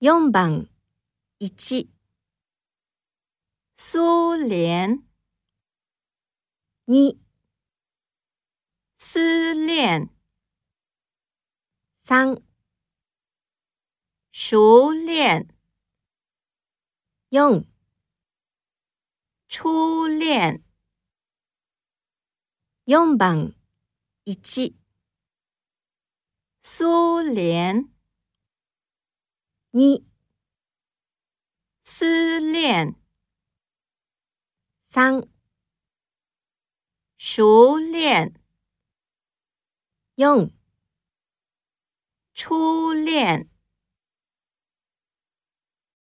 4番1、苏联、2、思恋、3、熟练、4初恋、4番1、苏联、2、思恋、三、熟练、用。初恋。